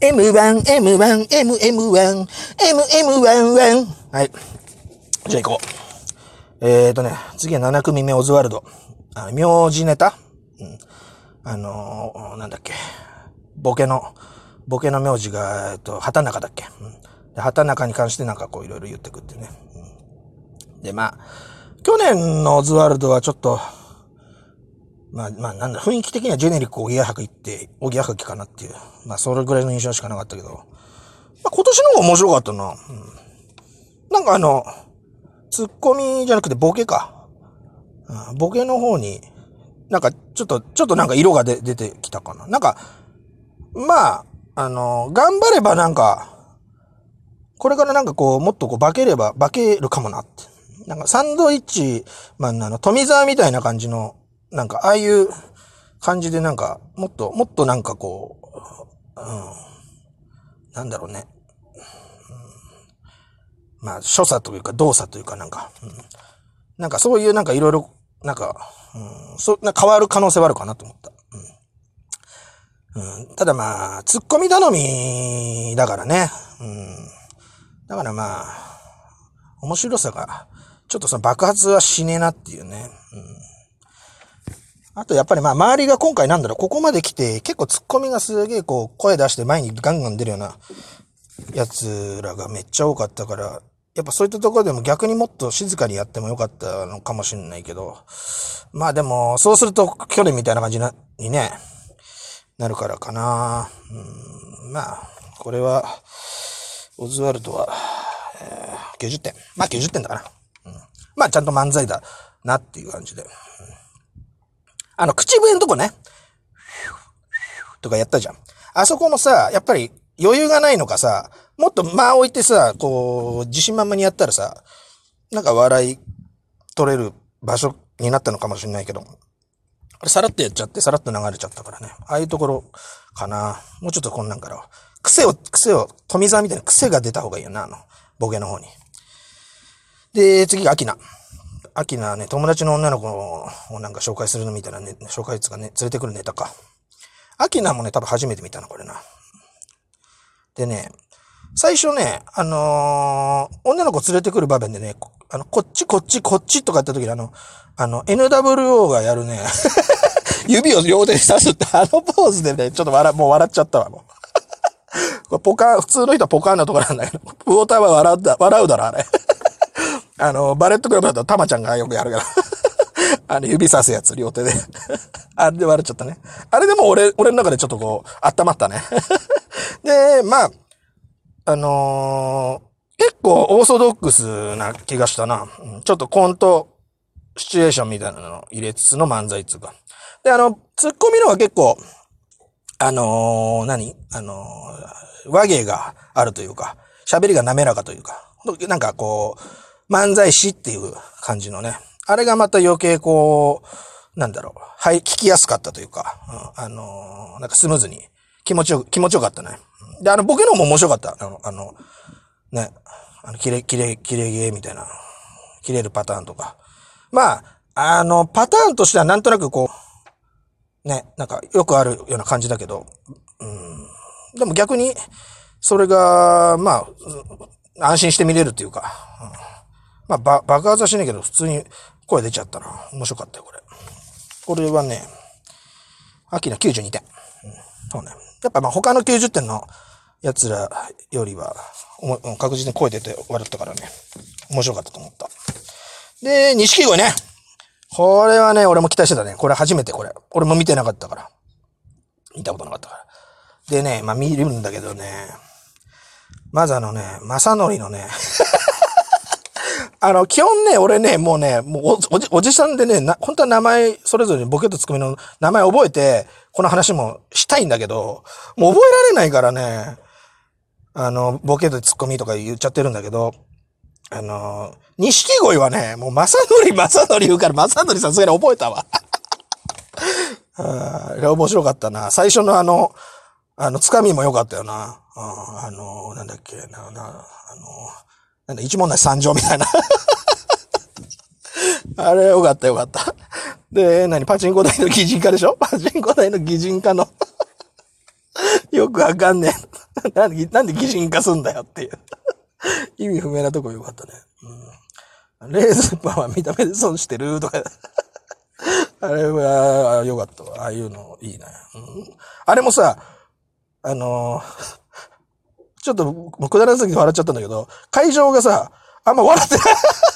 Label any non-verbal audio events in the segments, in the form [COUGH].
M1、M1、M、M1、M、M11。はい。じゃあ行こう。えーとね、次は7組目オズワルド。あ名字ネタうん。あのー、なんだっけ。ボケの、ボケの名字が、えっと、畑中だっけ。うん。で、畑中に関してなんかこういろいろ言ってくってね。うん。で、まあ、去年のオズワルドはちょっと、まあ、まあ、なんだ、雰囲気的にはジェネリックおぎやはぎって、おぎやはぎかなっていう。まあ、それぐらいの印象しかなかったけど。まあ、今年の方が面白かったな。うん。なんかあの、ツッコミじゃなくてボケか。うん、ボケの方に、なんか、ちょっと、ちょっとなんか色が出てきたかな。なんか、まあ、あの、頑張ればなんか、これからなんかこう、もっとこう、化ければ、化けるかもなって。なんかサンドイッチマンのあの、富澤みたいな感じの、なんか、ああいう感じでなんか、もっと、もっとなんかこう、うん、なんだろうね。まあ、所作というか動作というかなんか、うん、なんかそういうなんかいろいろ、なんか、うん、そ、な変わる可能性はあるかなと思った。うん、ただまあ、突っ込み頼みだからね。うん。だからまあ、面白さが、ちょっとその爆発はしねえなっていうね。うん。あとやっぱりまあ周りが今回なんだろう、ここまで来て結構突っ込みがすげえこう声出して前にガンガン出るようなやつらがめっちゃ多かったから、やっぱそういったところでも逆にもっと静かにやってもよかったのかもしれないけど、まあでも、そうすると去年みたいな感じなにね、なるからかな。うん、まあ、これは、オズワルドは、えー、90点。まあ90点だかな。うん、まあちゃんと漫才だなっていう感じで。うんあの、口笛のとこね、とかやったじゃん。あそこもさ、やっぱり余裕がないのかさ、もっと間置いてさ、こう、自信満々にやったらさ、なんか笑い取れる場所になったのかもしれないけど、あれさらっとやっちゃって、さらっと流れちゃったからね。ああいうところかな。もうちょっとこんなんから。癖を、癖を、富澤みたいな癖が出た方がいいよな、あの、ボケの方に。で、次がアキナ。アキナね、友達の女の子をなんか紹介するのみたいなね、紹介つかね、連れてくるネタか。アキナもね、多分初めて見たの、これな。でね、最初ね、あのー、女の子連れてくる場面でね、あの、こっちこっちこっちとかやった時にあの、あの、NWO がやるね、[LAUGHS] 指を両手で刺すってあのポーズでね、ちょっと笑、もう笑っちゃったわ、もう。[LAUGHS] これポカ普通の人はポカーンなとこなんだけど、プォーターは笑うだ、笑うだろ、あれ。あの、バレットクラブだとタマちゃんがよくやるから。[LAUGHS] あの、指さすやつ、両手で。[LAUGHS] あれで割れちゃったね。あれでも俺、俺の中でちょっとこう、温まったね。[LAUGHS] で、まあ、あのー、結構オーソドックスな気がしたな。ちょっとコント、シチュエーションみたいなのを入れつつの漫才つうか。で、あの、ツッコミのは結構、あのー、何？あのー、和芸があるというか、喋りが滑らかというか、なんかこう、漫才師っていう感じのね。あれがまた余計こう、なんだろう。はい、聞きやすかったというか、うん、あのー、なんかスムーズに気持ちよ、気持ちよかったね。で、あの、ボケの方も面白かった。あの、あの、ね、あの、キレ、キレ、キレゲーみたいな、切れるパターンとか。まあ、あの、パターンとしてはなんとなくこう、ね、なんかよくあるような感じだけど、うん。でも逆に、それが、まあ、安心して見れるっていうか、うんまあ、ば、爆発はしないけど、普通に声出ちゃったな。面白かったよ、これ。これはね、秋の92点。うん、そうね。やっぱまあ他の90点の奴らよりは、確実に声出て笑ったからね。面白かったと思った。で、錦鯉ね。これはね、俺も期待してたね。これ初めてこれ。俺も見てなかったから。見たことなかったから。でね、まあ見るんだけどね。まずあのね、正則のねあの、基本ね、俺ね、もうね、もうおじ、おじさんでね、な、本当は名前、それぞれボケとツッコミの名前覚えて、この話もしたいんだけど、もう覚えられないからね、あの、ボケとツッコミとか言っちゃってるんだけど、あの、錦鯉はね、もう、まさのりまさのり言うから、まさのりさすがに覚えたわ。[LAUGHS] あれ面白かったな。最初のあの、あの、つかみも良かったよな。あの、なんだっけ、な、な、あの、なんだ、一問題三乗みたいな [LAUGHS] あれよかったよかった。で、何パチンコ台の擬人化でしょ？パチンコ台の擬人化の [LAUGHS] よくわかんねえ。なんで、なんで擬人化すんだよっていう。意味不明なとこよかったね。うん。レーズンパンは見た目で損してるとか。[LAUGHS] あれは、よかったわ。ああいうのいいね。うん。あれもさ、あのー、ちょっと、もうくだらなすぎて笑っちゃったんだけど、会場がさ、あんま笑って。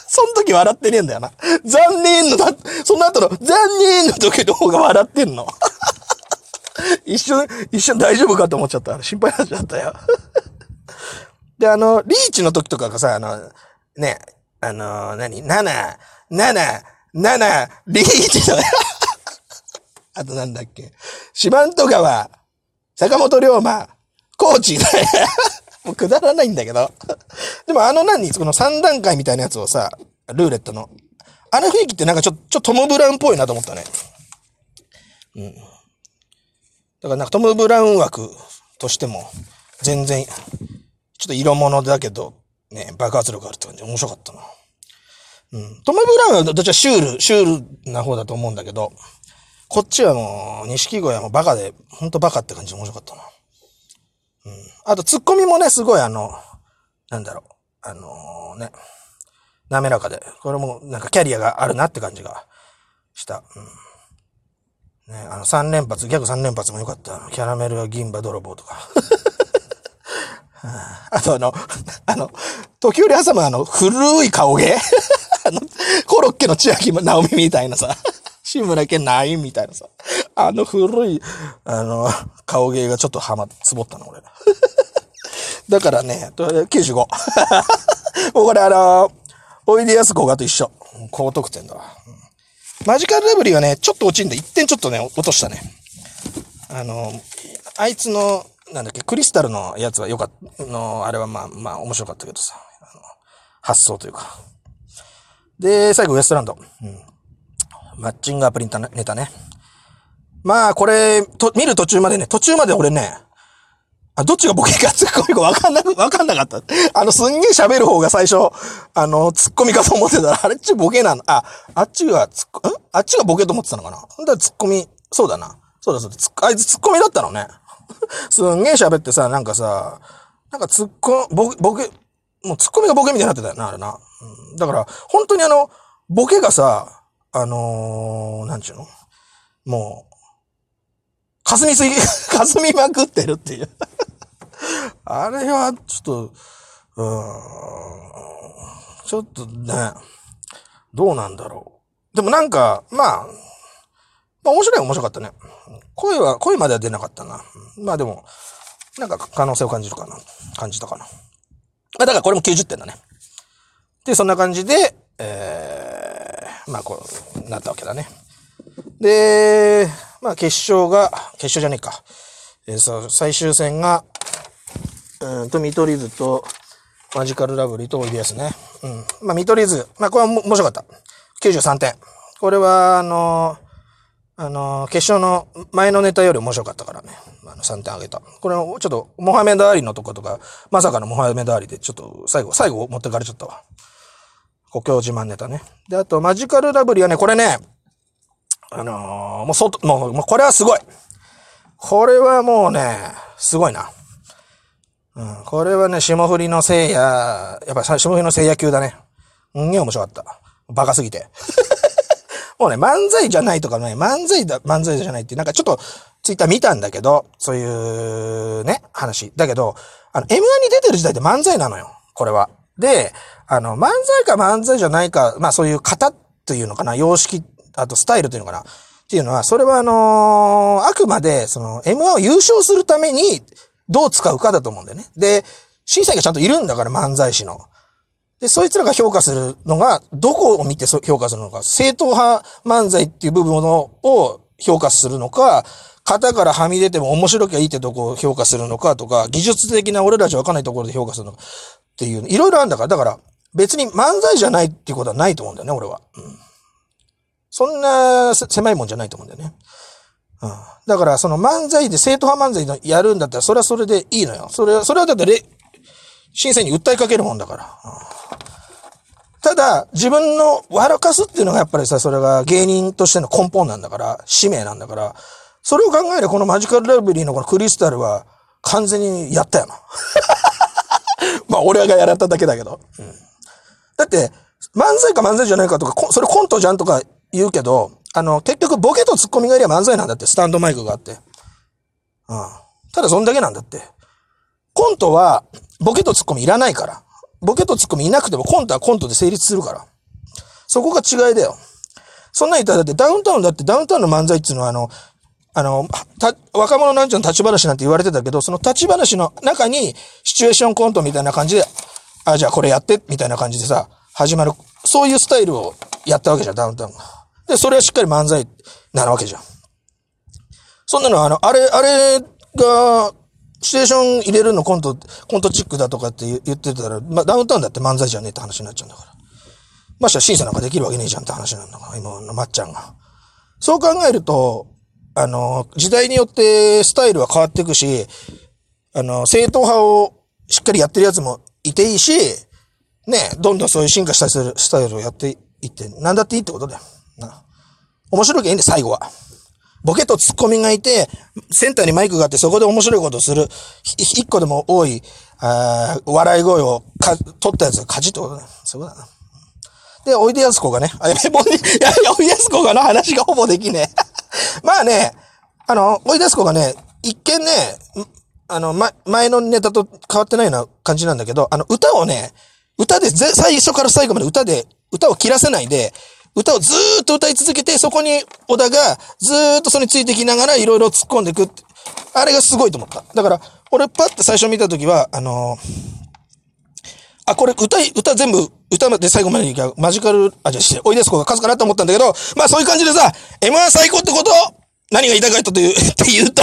その時笑ってねえんだよな。残念のだ、その後の残念の時の方が笑ってんの。一瞬、一瞬大丈夫かと思っちゃった。心配になっちゃったよ。で、あの、リーチの時とかがさ、あの、ね、あの、何 ?7、7、7、リーチと。あとなんだっけ。四万十川、坂本龍馬、コーチだよ。もうくだらないんだけど。[LAUGHS] でもあの何この3段階みたいなやつをさ、ルーレットの。あの雰囲気ってなんかちょ、ちょっとトム・ブラウンっぽいなと思ったね。うん。だからなんかトム・ブラウン枠としても、全然、ちょっと色物だけど、ね、爆発力あるって感じ面白かったな。うん。トム・ブラウンはどっちらシュール、シュールな方だと思うんだけど、こっちはもう、錦鯉はもうバカで、ほんとバカって感じで面白かったな。あと、ツッコミもね、すごいあの、なんだろう、あのー、ね、滑らかで、これもなんかキャリアがあるなって感じがした。うん。ね、あの、3連発、ギャグ3連発もよかった。キャラメルは銀歯泥棒とか。あとあの、あの、時折挟むあの、古い顔芸 [LAUGHS] あの、コロッケの千秋直美みたいなさ、志村けんないみたいなさ、あの古い、あの、顔芸がちょっとはま、つぼったの、俺。だからね、95。[LAUGHS] もうこれあの、おいでやすこがと一緒。高得点だわ。マジカルラブリーはね、ちょっと落ちんで、1点ちょっとね、落としたね。あの、あいつの、なんだっけ、クリスタルのやつはよかった、の、あれはまあ、まあ、面白かったけどさ、あの発想というか。で、最後、ウエストランド。うん。マッチングアプリネタね。まあ、これ、と、見る途中までね、途中まで俺ね、あ、どっちがボケかツッコミかわかんなく、わかんなかった。あの、すんげえ喋る方が最初、あの、ツッコミかと思ってたら、あれっちボケなの。あ、あっちがツッコ、ん？あっちがボケと思ってたのかな？ほんだらツッコミ、そうだな。そうだそうだ、あいつツッコミだったのね。[LAUGHS] すんげえ喋ってさ、なんかさ、なんかツッコ、ボケ、ボケ、もうツッコミがボケみたいになってたよな、あれな。うん、だから、本当にあの、ボケがさ、あのー、なんちゅうの？もう、霞すぎ、[LAUGHS] 霞まくってるっていうあれは、ちょっと、うん、ちょっとね、どうなんだろう。でもなんか、まあ、まあ面白いは面白かったね。声は、声までは出なかったな。まあでも、なんか可能性を感じるかな。感じたかな。まだからこれも90点だね。で、そんな感じで、えー、まあこう、なったわけだね。で、まあ決勝が、決勝じゃねえか。えー、そう、最終戦が、うんと、見取り図と、マジカルラブリーとおいでやすね。うん。まあ、見取り図。まあ、これは面白かった。93点。これは、あのー、あのー、決勝の前のネタより面白かったからね。あの、3点あげた。これ、ちょっと、モハメド・アリのとことか、まさかのモハメド・アリで、ちょっと、最後、最後持ってかれちゃったわ。故郷自慢ネタね。で、あと、マジカルラブリーはね、これね、あのー、もう、外、もう、もう、これはすごい。これはもうね、すごいな。これはね、霜降りの聖夜、やっぱ霜降りの聖夜級だね。うんげ面白かった。バカすぎて。[LAUGHS] もうね、漫才じゃないとかね、漫才だ、漫才じゃないって、なんかちょっと、ツイッター見たんだけど、そういうね、話。だけど、あの、M1 に出てる時代って漫才なのよ。これは。で、あの、漫才か漫才じゃないか、まあそういう型っていうのかな、様式、あとスタイルっていうのかな、っていうのは、それはあのー、あくまで、その、M1 を優勝するために、どう使うかだと思うんだよね。で、審査員がちゃんといるんだから漫才師の。で、そいつらが評価するのが、どこを見て評価するのか、正統派漫才っていう部分を評価するのか、型からはみ出ても面白きゃいいってとこを評価するのかとか、技術的な俺らじゃわかんないところで評価するのかっていう、いろいろあるんだから、だから別に漫才じゃないっていうことはないと思うんだよね、俺は。うん、そんな狭いもんじゃないと思うんだよね。うん。だから、その漫才で正統派漫才のやるんだったら、それはそれでいいのよ。それは、それはだって、審査に訴えかけるもんだから。ただ、自分の笑かすっていうのがやっぱりさ、それが芸人としての根本なんだから、使命なんだから、それを考えるこのマジカルラブリーのこのクリスタルは、完全にやったよな。[LAUGHS] まあ、俺がやられただけだけど。うん、だって、漫才か漫才じゃないかとか、それコントじゃんとか言うけど、あの、結局ボケとツッコミがいれば漫才なんだって、スタンドマイクがあって。うん。ただそんだけなんだって。コントは、ボケとツッコミいらないから。ボケとツッコミいなくてもコントはコントで成立するから。そこが違いだよ。そんなん言ったらだってダウンタウンだってダウンタウンの漫才っていうのはあの、あの、た、若者なんちゅうの立ち話なんて言われてたけど、その立ち話の中にシチュエーションコントみたいな感じで、あ、じゃあこれやって、みたいな感じでさ、始まる。そういうスタイルをやったわけじゃん、ダウンタウンが。で、それはしっかり漫才なわけじゃん。そんなの、あの、あれ、あれが、シチュエーション入れるのコント、コントチックだとかって言ってたら、まあ、ダウンタウンだって漫才じゃねえって話になっちゃうんだから。まして審査なんかできるわけねえじゃんって話なんだから、今のまっちゃんが。そう考えると、あの、時代によってスタイルは変わっていくし、あの、正統派をしっかりやってるやつもいていいし、ね、どんどんそういう進化したスタイルをやっていって、なんだっていいってことだよ。な。面白いけいいんで、最後は。ボケとツッコミがいて、センターにマイクがあってそこで面白いことをする。一個でも多い、あ笑い声をか、取ったやつが勝ちってことだ。そうだな。で、おいでやすこがね、あ、やべ、もう、い [LAUGHS] や、おいでやすこがの話がほぼできねえ。[LAUGHS] まあね、あの、おいでやすこがね、一見ね、あの、ま、前のネタと変わってないような感じなんだけど、あの、歌をね、歌で最初から最後まで歌で、歌を切らせないで、歌をずーっと歌い続けて、そこに小田がずーっとそれについてきながらいろいろ突っ込んでいく。あれがすごいと思った。だから、俺パッて最初見たときは、あのー、あ、これ歌い、歌全部、歌まで最後までにマジカル、あ、じゃあ、おいでやすこが勝つかなと思ったんだけど、まあそういう感じでさ、M1 最高ってこと何が言いたかったという、って言うと